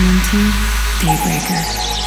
listening to Daybreaker.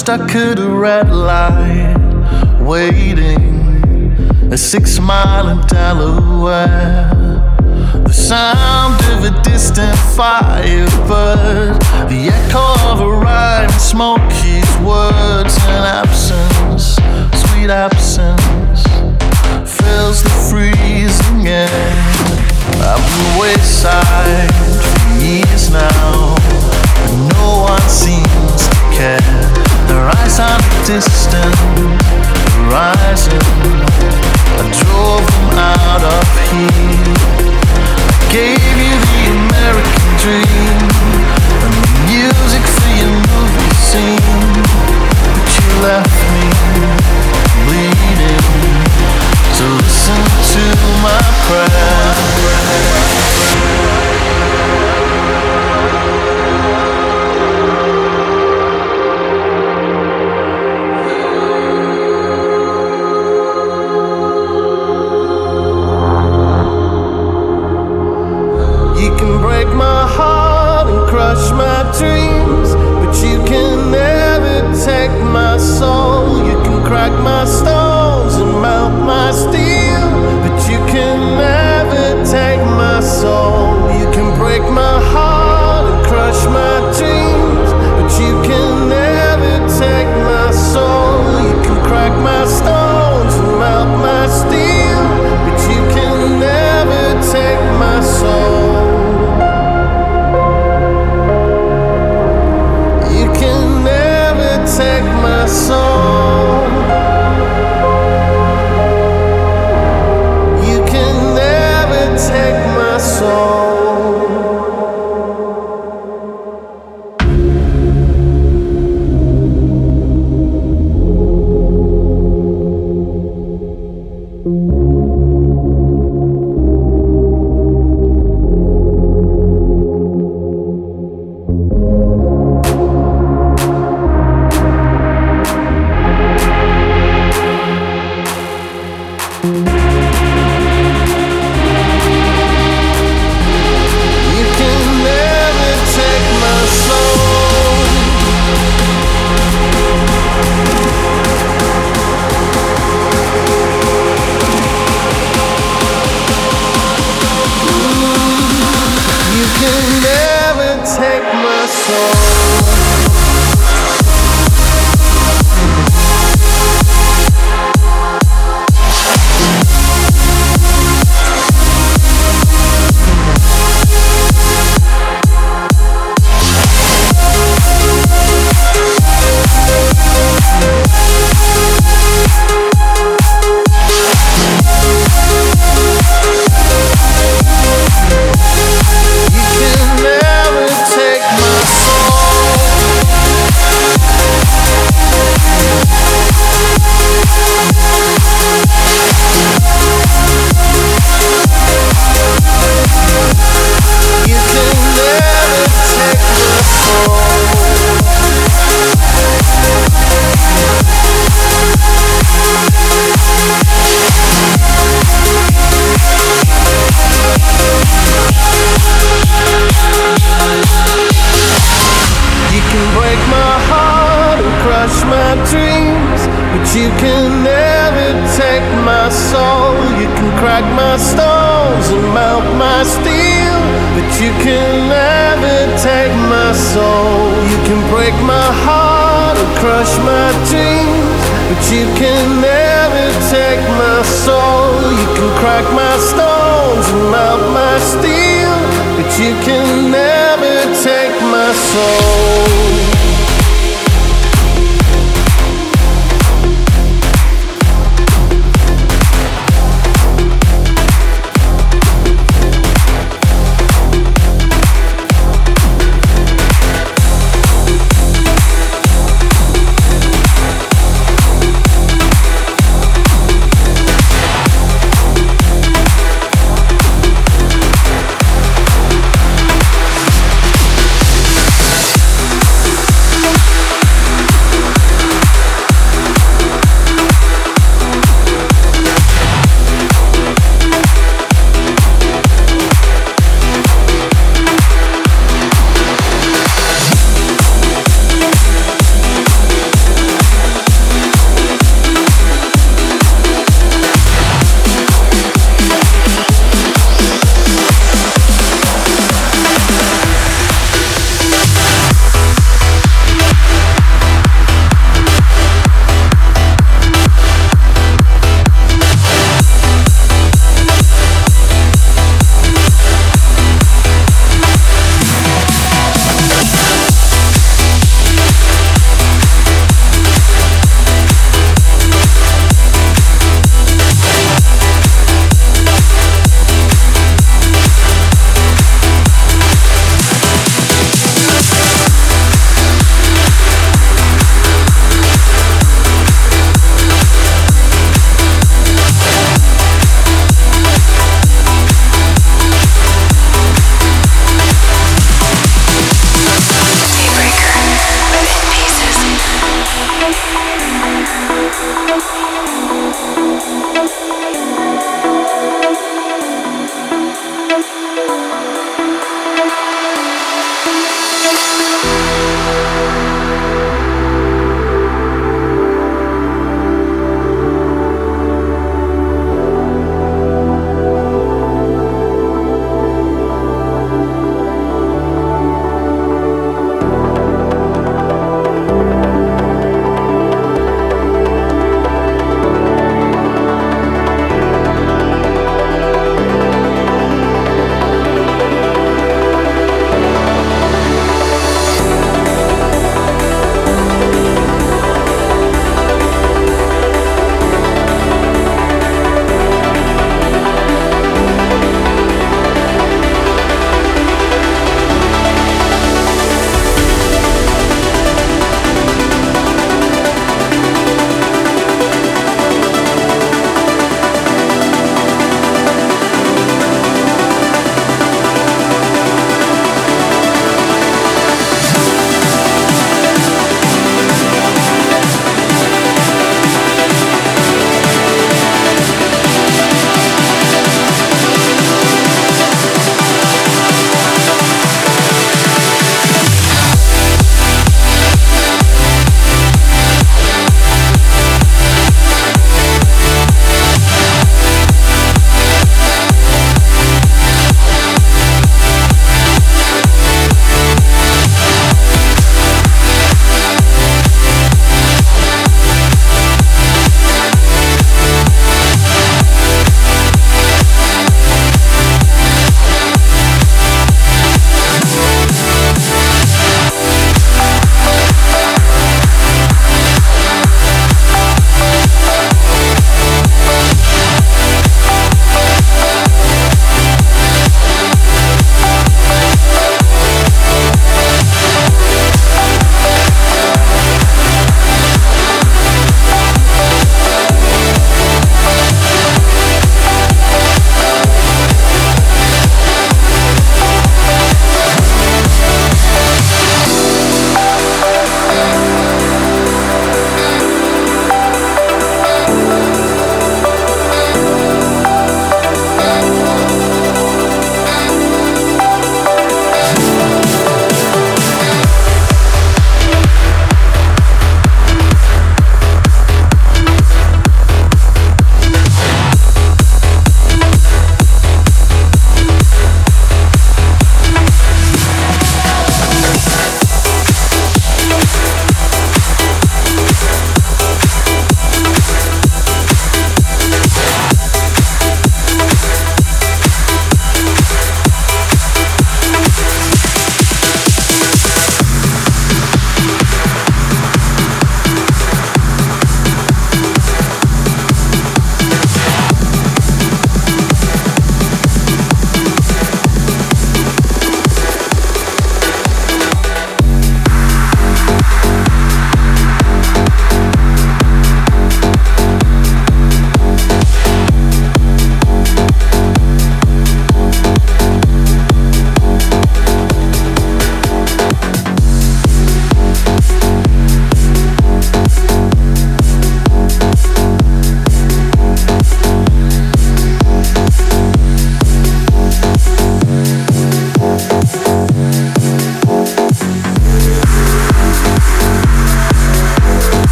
stuck at a red light, waiting a six mile and Delaware.